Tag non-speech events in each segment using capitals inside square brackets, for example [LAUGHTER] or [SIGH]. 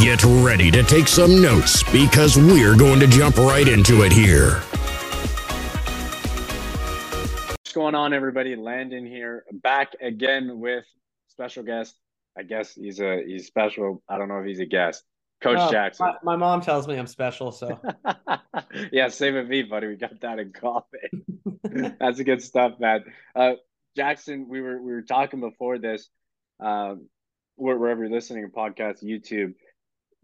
Get ready to take some notes because we're going to jump right into it here. What's going on, everybody? Landon here, back again with special guest. I guess he's a he's special. I don't know if he's a guest. Coach Oh, Jackson. My, my mom tells me I'm special, so [LAUGHS] yeah, same with me, buddy. We got that in common. [LAUGHS] That's a good stuff, man. Uh, Jackson, we were we were talking before this, um, wherever you're listening, to podcast, YouTube.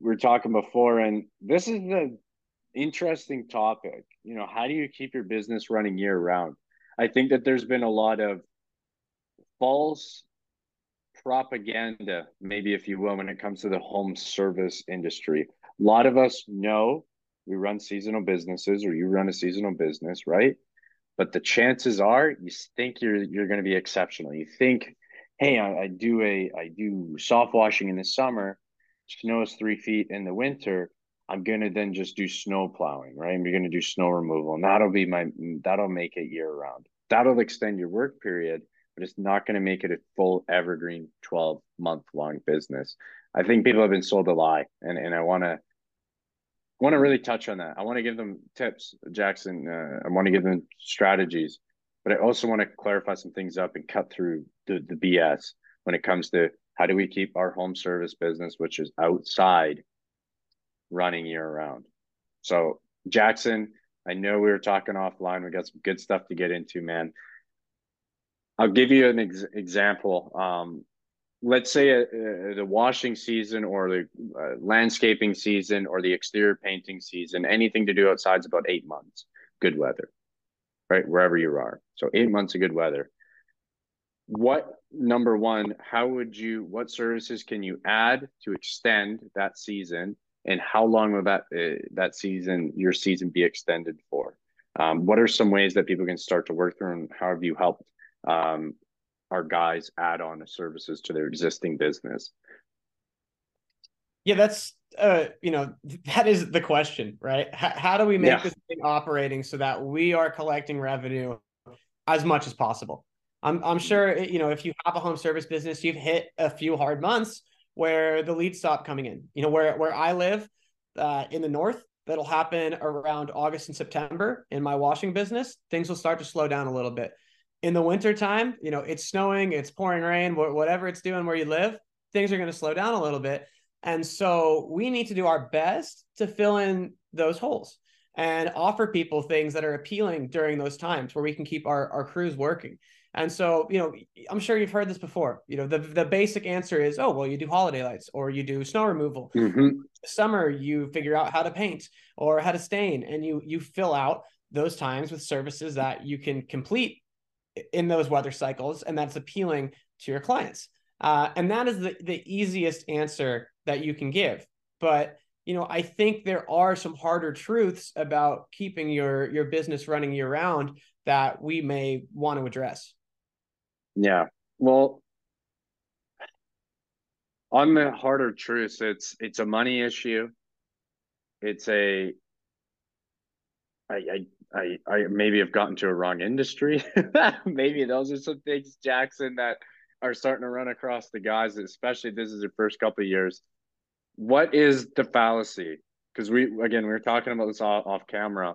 We were talking before, and this is the interesting topic. You know, how do you keep your business running year round? I think that there's been a lot of false propaganda, maybe if you will, when it comes to the home service industry. A lot of us know we run seasonal businesses or you run a seasonal business, right? But the chances are you think you're you're going to be exceptional. You think, hey, I, I do a I do soft washing in the summer, snows three feet in the winter. I'm gonna then just do snow plowing, right? I'm gonna do snow removal, and that'll be my that'll make it year round. That'll extend your work period, but it's not gonna make it a full evergreen 12 month long business. I think people have been sold a lie, and and I want to want to really touch on that. I want to give them tips, Jackson. Uh, I want to give them strategies, but I also want to clarify some things up and cut through the the BS when it comes to how do we keep our home service business, which is outside running year round. So, Jackson, I know we were talking offline. We got some good stuff to get into, man. I'll give you an ex- example. Um, let's say uh, uh, the washing season or the uh, landscaping season or the exterior painting season, anything to do outside is about eight months, good weather, right? Wherever you are. So, eight months of good weather. What number one, how would you, what services can you add to extend that season? and how long will that uh, that season your season be extended for um, what are some ways that people can start to work through and how have you helped um, our guys add on services to their existing business yeah, that's uh, you know, that is the question, right? H- how do we make Yeah. this thing operating so that we are collecting revenue as much as possible? I'm I'm sure you know if you have a home service business, you've hit a few hard months where the leads stop coming in. You know, where where I live uh, in the north, that'll happen around August and September in my washing business. Things will start to slow down a little bit. In the wintertime, you know, it's snowing, it's pouring rain, wh- whatever it's doing where you live, things are going to slow down a little bit. And so we need to do our best to fill in those holes and offer people things that are appealing during those times where we can keep our, our crews working. And so, you know, I'm sure you've heard this before. You know, the, the basic answer is, oh, well, you do holiday lights or you do snow removal. mm-hmm. Summer, you figure out how to paint or how to stain, and you you fill out those times with services that you can complete in those weather cycles, and that's appealing to your clients. Uh, and that is the, the easiest answer that you can give. But you know, I think there are some harder truths about keeping your your business running year round that we may want to address. Yeah well on the harder truths it's it's a money issue it's a I, I I I maybe have gotten to a wrong industry. [LAUGHS] maybe those are some things, Jackson, that are starting to run across the guys, especially this is your first couple of years. What is the fallacy? Because we again we were talking about this off, off camera.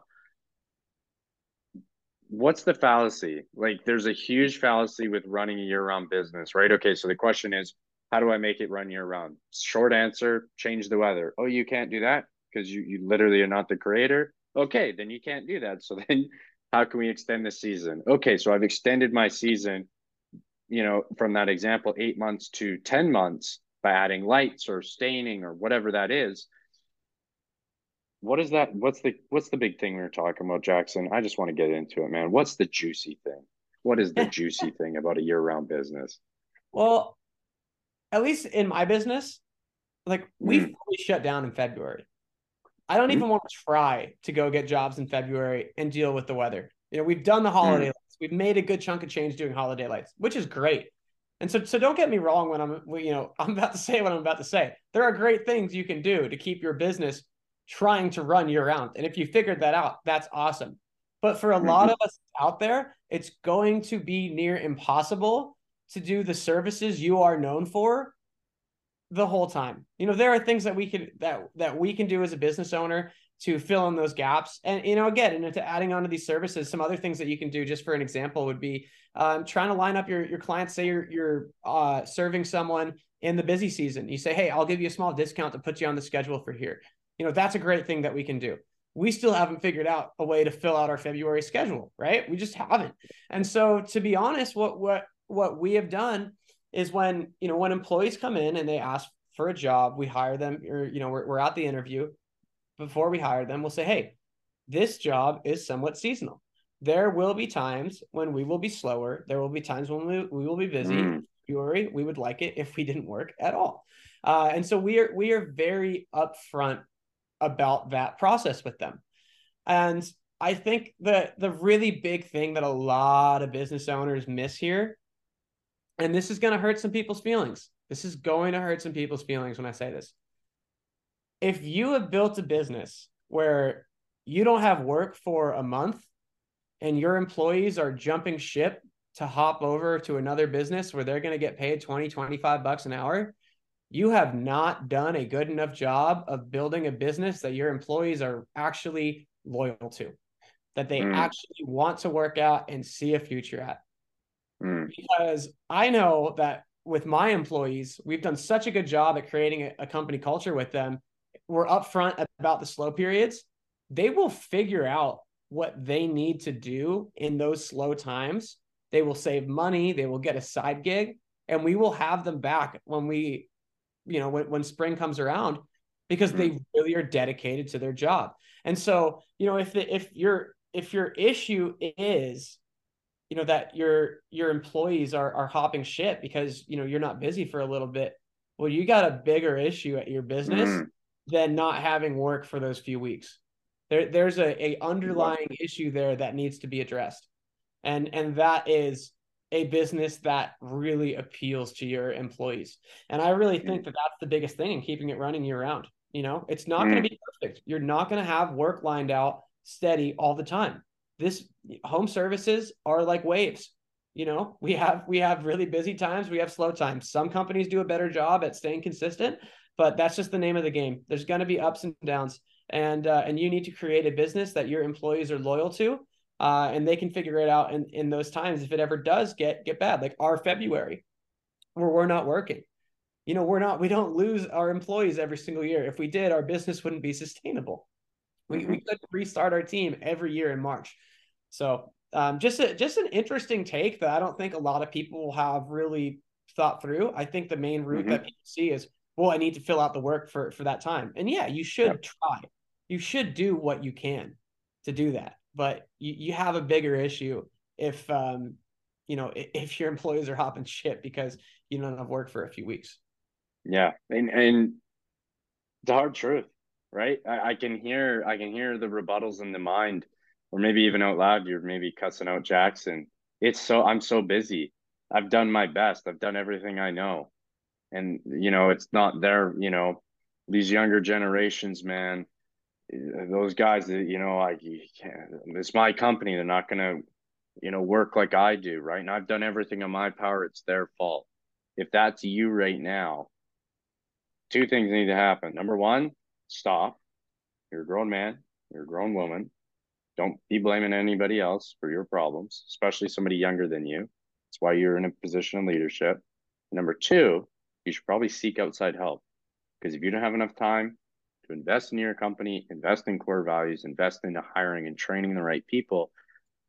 What's the fallacy? Like there's a huge fallacy with running a year-round business, right? Okay, so the question is, how do I make it run year-round? Short answer, change the weather. Oh, you can't do that because you, you literally are not the creator okay, then you can't do that. [LAUGHS] So then how can we extend the season? Okay, so I've extended my season, you know, from that example, eight months to 10 months by adding lights or staining or whatever that is. What is that? What's the what's the big thing we were talking about, Jackson? I just want to get into it, man. What's the juicy thing? What is the [LAUGHS] juicy thing about a year-round business? Well, at least in my business, like we fully shut down in February. I don't mm-hmm. even want to try to go get jobs in February and deal with the weather. You know, we've done the holiday mm. lights. We've made a good chunk of change doing holiday lights, which is great. And so, so don't get me wrong when I'm, you know, [LAUGHS] I'm about to say what I'm about to say. There are great things you can do to keep your business trying to run year round. And if you figured that out, that's awesome. But for a mm-hmm. lot of us out there, it's going to be near impossible to do the services you are known for the whole time. You know, there are things that we can that that we can do as a business owner to fill in those gaps. And you know, again, and into adding on to these services, some other things that you can do, just for an example, would be um, trying to line up your your clients. Say you're you're uh, serving someone in the busy season. You say, hey, I'll give you a small discount to put you on the schedule for here. You know, that's a great thing that we can do. We still haven't figured out a way to fill out our February schedule, right? We just haven't. And so, to be honest, what what what we have done is when you know when employees come in and they ask for a job, we hire them, or you know, we're, we're at the interview before we hire them, we'll say, hey, this job is somewhat seasonal. There will be times when we will be slower. There will be times when we, we will be busy. Mm. February, we would like it if we didn't work at all. Uh, and so we are we are very upfront about that process with them. And I think that the really big thing that a lot of business owners miss here, and this is going to hurt some people's feelings. This is going to hurt some people's feelings when I say this if you have built a business where you don't have work for a month and your employees are jumping ship to hop over to another business where they're going to get paid 20 25 bucks an hour you have not done a good enough job of building a business that your employees are actually loyal to that they mm. actually want to work out and see a future at mm. because i know that with my employees we've done such a good job at creating a, a company culture with them we're upfront about the slow periods, they will figure out what they need to do in those slow times. They will save money, they will get a side gig, and we will have them back when we, you know, when, when spring comes around because mm-hmm. they really are dedicated to their job. And so, you know, if the, if your if your issue is you know that your your employees are are hopping shit because you know you're not busy for a little bit well you got a bigger issue at your business mm than not having work for those few weeks. There, there's a, a underlying issue there that needs to be addressed. And and that is a business that really appeals to your employees. And I really think that that's the biggest thing in keeping it running year round. You know, it's not going to be perfect. You're not going to have work lined out steady all the time. This home services are like waves. You know, we have we have really busy times, we have slow times. Some companies do a better job at staying consistent, but that's just the name of the game. There's going to be ups and downs, and uh, and you need to create a business that your employees are loyal to, uh, and they can figure it out in in those times if it ever does get get bad, like our February, where we're not working. You know, we're not we don't lose our employees every single year. If we did, our business wouldn't be sustainable. We we mm-hmm. could restart our team every year in March. So um, just a, just an interesting take that I don't think a lot of people have really thought through. I think the main route mm-hmm. that people see is well, I need to fill out the work for for that time. And yeah, you should yep. try. You should do what you can to do that. But you, you have a bigger issue if um you know if your employees are hopping shit because you don't have work for a few weeks. Yeah, and and the hard truth, right? I, I can hear I can hear the rebuttals in the mind, or maybe even out loud. You're maybe cussing out Jackson. It's so I'm so busy. I've done my best. I've done everything I know and you know it's not there. you know these younger generations man those guys that you know like it's my company. They're not gonna you know work like i do right? And i've done everything in my power. It's their fault. If that's you right now two things need to happen. Number one stop. You're a grown man. You're a grown woman. Don't be blaming anybody else for your problems especially somebody younger than you. That's why you're in a position of leadership. Number two you should probably seek outside help. Because if you don't have enough time to invest in your company, invest in core values, invest into hiring and training the right people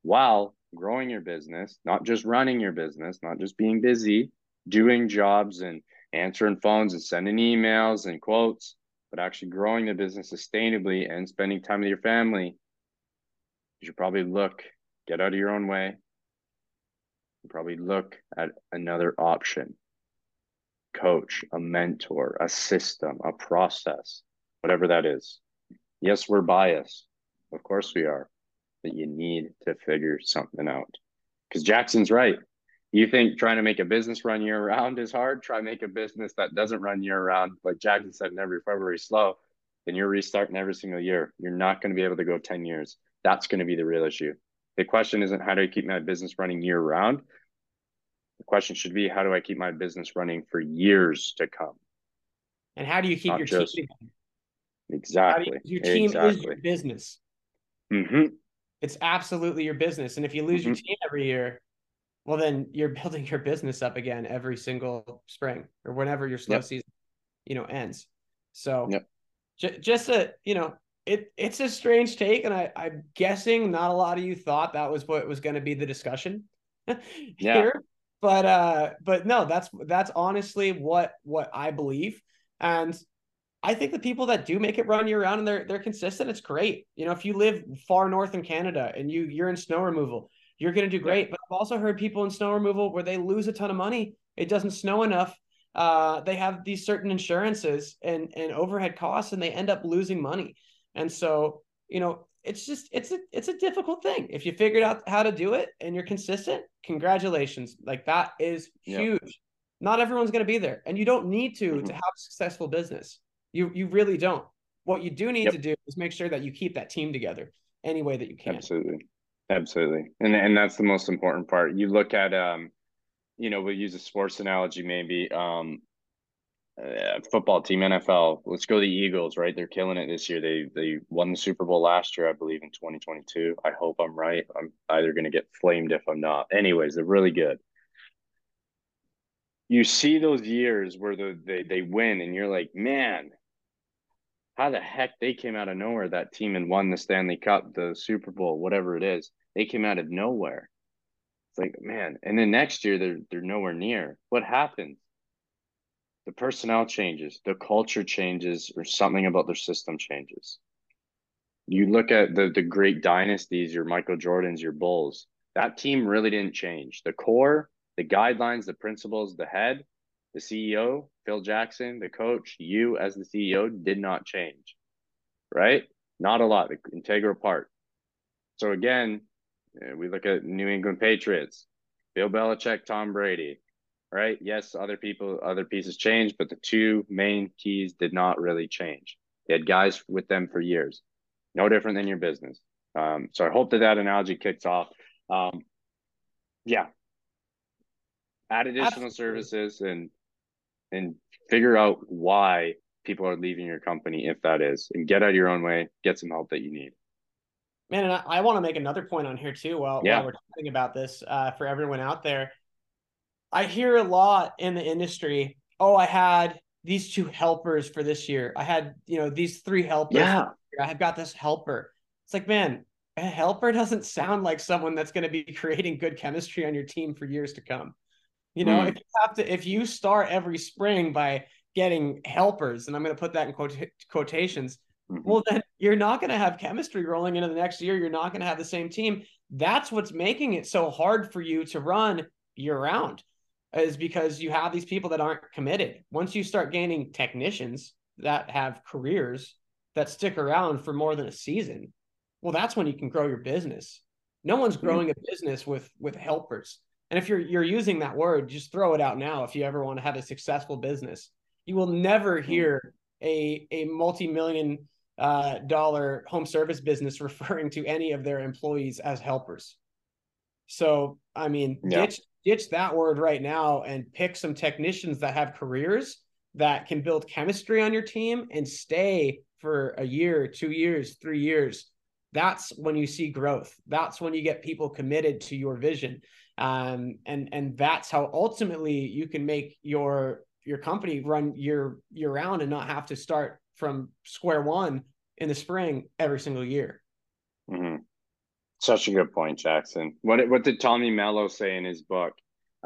while growing your business, not just running your business, not just being busy, doing jobs and answering phones and sending emails and quotes, but actually growing the business sustainably and spending time with your family, you should probably look, get out of your own way, probably look at another option. Coach, a mentor, a system, a process, whatever that is. Yes, we're biased. Of course we are. But you need to figure something out. Because Jackson's right. You think trying to make a business run year round is hard? Try make a business that doesn't run year round, like Jackson said in every February slow, then you're restarting every single year. You're not going to be able to go 10 years. That's going to be the real issue. The question isn't how do I keep my business running year round? The question should be how do I keep my business running for years to come? And how do you keep Not your just, team? Exactly. You, your team exactly. is your business. Mm-hmm. It's absolutely your business. And if you lose mm-hmm. your team every year, well, then you're [LAUGHS] building your business up again every single spring or whenever your slow yep. season, you know, ends. So yep. j- just a, you know, it it's a strange take, and I, I'm guessing not a lot of you thought that was what was going to be the discussion [LAUGHS] here. Yeah. But uh, but no, that's that's honestly what what I believe, and I think the people that do make it run year round and they're they're consistent, it's great. You know, if you live far north in Canada and you you're in snow removal, you're going to do great. But I've also heard people in snow removal where they lose a ton of money. It doesn't snow enough. Uh, they have these certain insurances and and overhead costs, and they end up losing money. And so, you know, it's just it's a it's a difficult thing. If you figured out how to do it and you're consistent, congratulations. Like that is huge. Yep. Not everyone's going to be there, and you don't need to mm-hmm. to have a successful business. You you really don't. What you do need yep. to do is make sure that you keep that team together any way that you can. Absolutely, absolutely, and and that's the most important part. You look at um, you know, we'll use a sports analogy maybe. Um, uh, football team NFL. Let's go the Eagles, right? They're killing it this year. They they won the Super Bowl last year, I believe, in 2022. I hope I'm right. I'm either going to get flamed if I'm not. Anyways, they're really good. You see those years where the, they they win, and you're like, man, how the heck they came out of nowhere? That team and won the Stanley Cup, the Super Bowl, whatever it is. They came out of nowhere. It's like, man, and then next year they're they're nowhere near. What happened? the personnel changes, the culture changes, or something about their system changes. You look at the the great dynasties, your Michael Jordans, your Bulls. That team really didn't change. The core, the guidelines, the principles, the head, the CEO, Phil Jackson, the coach, you as the CEO did not change. Right? Not a lot. The integral part. So again, eh, we look at New England Patriots, Bill Belichick, Tom Brady right? Yes, other people, other pieces changed, but the two main keys did not really change. They had guys with them for years, no different than your business. Um, so I hope that that analogy kicks off. Um, yeah, add additional Absolutely. services and and figure out why people are leaving your company if that is, and get out of your own way, get some help that you need. Man, and I, I want to make another point on here too. While, yeah. while we're talking about this, uh, for everyone out there I hear a lot in the industry. Oh, I had these two helpers for this year. I had, you know, these three helpers. Yeah. I've got this helper. It's like, man, a helper [LAUGHS] doesn't sound like someone that's going to be creating good chemistry on your team for years to come. You know, mm. if you have to, if you start every spring by getting helpers, and I'm going to put that in quote, quotations, mm-hmm. well, then you're not going to have chemistry rolling into the next year. You're not going to have the same team. That's what's making it so hard for you to run year round is because you have these people that aren't committed. Once you start gaining technicians that have careers that stick around for more than a season, well, that's when you can grow your business. No one's hmm. growing a business with with helpers. And if you're you're using that word, just throw it out now if you ever want to have a successful business. You will never hmm. hear a a multi-million uh, dollar home service business [LAUGHS] referring to any of their employees as helpers. So, I mean, yeah. ditch ditch that word right now and pick some technicians that have careers that can build chemistry on your team and stay for a year, two years, three years. That's when you see growth. That's when you get people committed to your vision. Um, and and that's how ultimately you can make your your company run year year round and not have to start from square one in the spring every single year. Mm-hmm. Such a good point, Jackson. What what did Tommy Mello say in his book?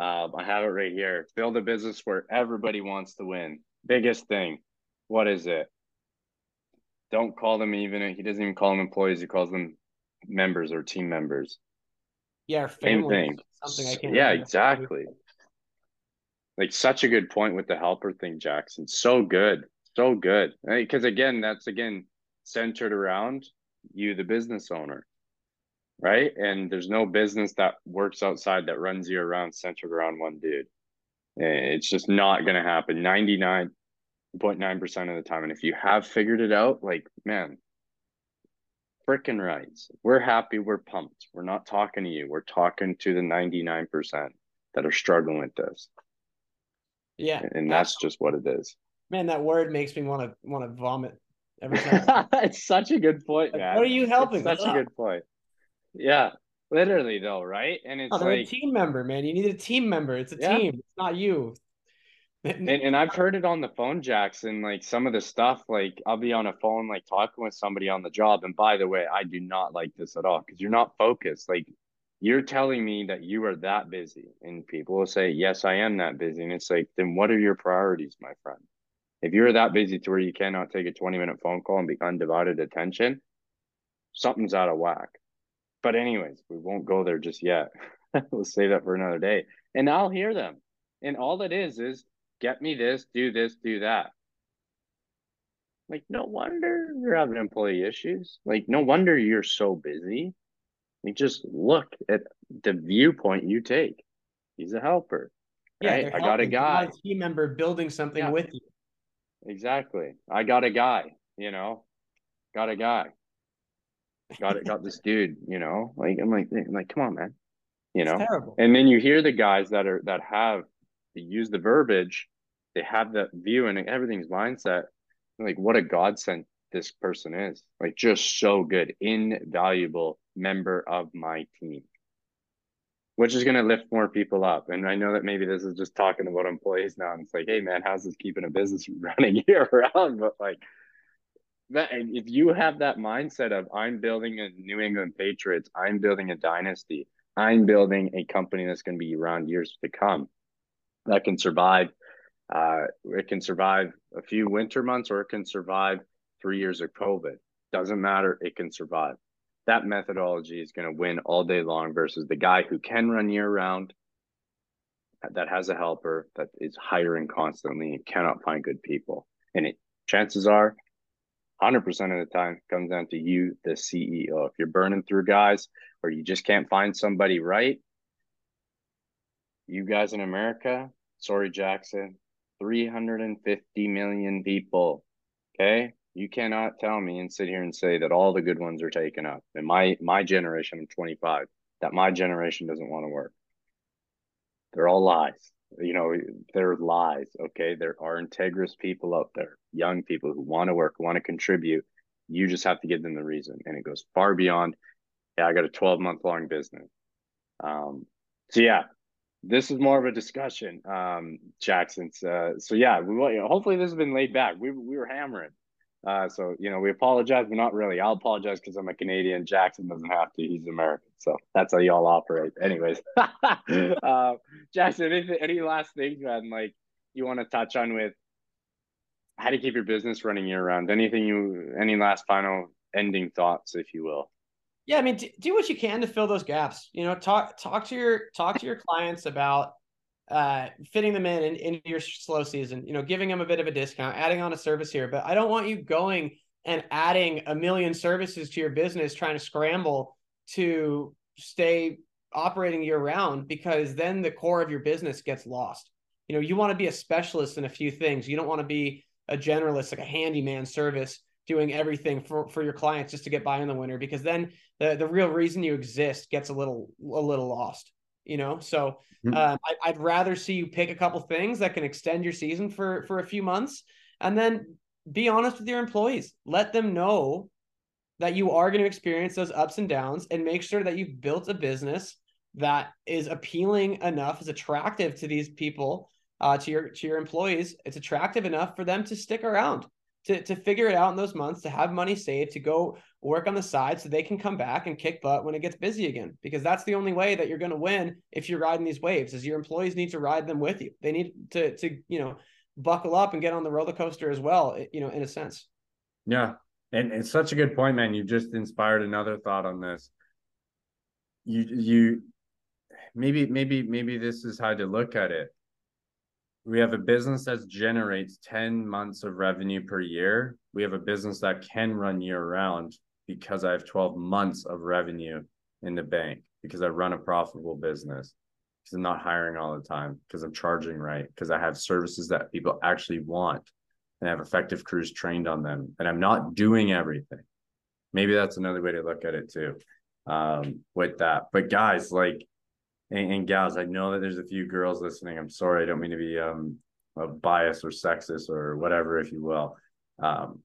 Uh, I have it right here. Build a business where everybody wants to win. Biggest thing. What is it? Don't call them even. He doesn't even call them employees. He calls them members or team members. Yeah, same thing. Something I can. Yeah, exactly. Like such a good point with the helper thing, Jackson. So good, so good. Because again, that's again centered around you, the business owner, right? And there's no business that works outside that runs you around centered around one dude. Eh, it's just not going to happen 99.9% of the time. And if you have figured it out, like, man, freaking rights. We're happy. We're pumped. We're not talking to you. We're talking to the 99% that are struggling with this. Yeah. And that's just what it is. Man, that word makes me want to want to vomit every time. [LAUGHS] it's such a good point, man. What are you helping? It's such a good point. Yeah. Literally though, right? And oh, it's oh, like a team member, man. You need a team member. It's a yeah. team. It's not you. And, and I've heard it on the phone, Jackson. Like some of the stuff, like I'll be on a phone, like talking with somebody on the job. And by the way, I do not like this at all because you're not focused. Like you're telling me that you are that busy, and people will say, Yes, I am that busy. And it's like, then what are your priorities, my friend? If you're that busy to where you cannot take a 20 minute phone call and be undivided attention, something's out of whack. But, anyways, we won't go there just yet. [LAUGHS] we'll save that for another day. And I'll hear them. And all it is is get me this, do this, do that. Like, no wonder you're having employee issues. Like, no wonder you're so busy. You just look at the viewpoint you take. He's a helper. Yeah, right? I got a guy. A team member building something yeah. with you. Exactly. I got a guy, you know, got a guy. Got it, got this [LAUGHS] dude, you know. Like I'm like, I'm like, come on, man. You know. Terrible. And then you hear the guys that are that have use the verbiage, they have that view and everything's mindset. Like what a godsend this person is. Like just so good, invaluable member of my team. Which is going to lift more people up. And I know that maybe this is just talking about employees now. And it's like, hey, man, how's this keeping a business [LAUGHS] running year round? But like, that, if you have that mindset of I'm building a New England Patriots, I'm building a dynasty, I'm building a company that's going to be around years to come, that can survive. Uh, it can survive a few winter months or it can survive three years of COVID. Doesn't matter. It can survive. That methodology is going to win all day long versus the guy who can run year round, that has a helper, that is hiring constantly and cannot find good people. And it, chances are, 100% of the time comes down to you, the CEO. If you're burning through guys or you just can't find somebody right, you guys in America, sorry, Jackson, 350 million people. Okay. You cannot tell me and sit here and say that all the good ones are taken up. And my my generation, I'm 25, that my generation doesn't want to work. They're all lies. You know, they're lies. Okay. There are integrous people out there, young people who want to work, want to contribute. You just have to give them the reason. And it goes far beyond, yeah, I got a 12 month long business. Um, so yeah, this is more of a discussion, um, Jackson. Uh, so yeah, we hopefully this has been laid back. We we were hammering, uh, so you know we apologize, but not really. I'll apologize because I'm a Canadian. Jackson doesn't have to; he's American. So that's how y'all operate. Anyways, [LAUGHS] uh, Jackson, any, any last things, man? Like you want to touch on with how to keep your business running year round? Anything you? Any last final ending thoughts, if you will? Yeah, I mean, do what you can to fill those gaps. You know, talk talk to your talk to your [LAUGHS] clients about uh, fitting them in, in in your slow season. You know, giving them a bit of a discount, adding on a service here. But I don't want you going and adding a million services to your business, trying to scramble to stay operating year round, because then the core of your business gets lost. You know, you want to be a specialist in a few things. You don't want to be a generalist, like a handyman service doing everything for, for your clients just to get by in the winter because then the, the real reason you exist gets a little a little lost you know? So mm-hmm. uh, I, would rather see you pick a couple things that can extend your season for for a few months and then be honest with your employees. Let them know that you are going to experience those ups and downs and make sure that you've built a business that is appealing enough is attractive to these people uh, to your to your employees. It's attractive enough for them to stick around to, to figure it out in those months, to have money saved, to go work on the side so they can come back and kick butt when it gets busy again. Because that's the only way that you're going to win if you're riding these waves is your employees need to ride them with you. They need to to, you know, buckle up and get on the roller coaster as well, you know, in a sense. Yeah. And it's such a good point, man. You just inspired another thought on this. You you maybe maybe maybe this is how to look at it we have a business that generates 10 months of revenue per year. We have a business that can run year round because I have 12 months of revenue in the bank because I run a profitable business because I'm not hiring all the time because I'm charging right because I have services that people actually want and I have effective crews trained on them and I'm not doing everything. Maybe that's another way to look at it too um, with that. But guys, like and, and, gals, I know that there's a few girls listening. I'm sorry, I don't mean to be um biased or sexist or whatever, if you will. Um,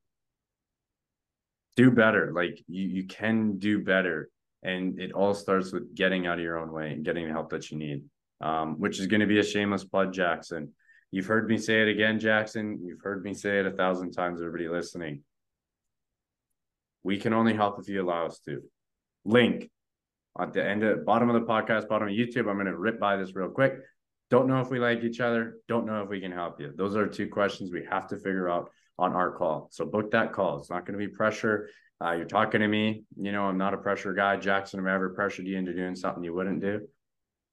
do better. Like you, you can do better, and it all starts with getting out of your own way and getting the help that you need. Um, which is going to be a shameless plug, Jackson. You've heard me say it again, Jackson. You've heard me say it a thousand times. Everybody listening, we can only help if you allow us to. Link at the end of bottom of the podcast, bottom of YouTube. I'm going to rip by this real quick. Don't know if we like each other. Don't know if we can help you. Those are two questions we have to figure out on our call. So book that call. It's not going to be pressure. Uh, you're talking to me. You know, I'm not a pressure guy. Jackson, have I ever pressured you into doing something you wouldn't do?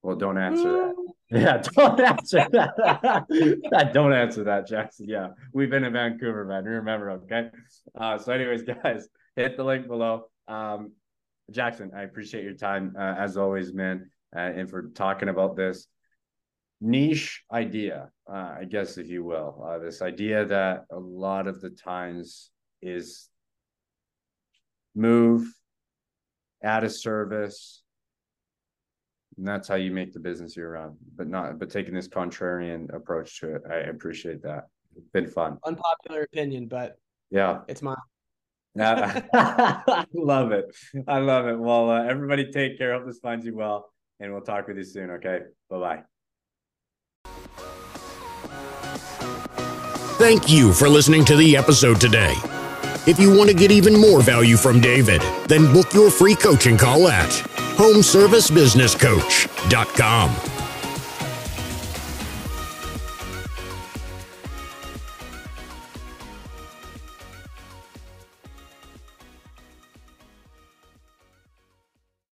Well, don't answer that. [LAUGHS] Yeah, don't answer that. [LAUGHS] don't answer that, Jackson. Yeah, we've been in Vancouver, man. Remember, okay? Uh, so, anyways, guys, hit the link below. Um, Jackson, I appreciate your time uh, as always, man, uh, and for talking about this niche idea, uh, I guess, if you will. Uh, this idea that a lot of the times is move, add a service, and that's how you make the business year round. But not, but taking this contrarian approach to it, I appreciate that. It's been fun. Unpopular opinion, but yeah, it's mine. [LAUGHS] I love it. I love it. Well, uh, everybody take care. Hope this finds you well, and we'll talk with you soon. Okay. Bye bye. Thank you for listening to the episode today. If you want to get even more value from David, then book your free coaching call at homeservicebusinesscoach.com.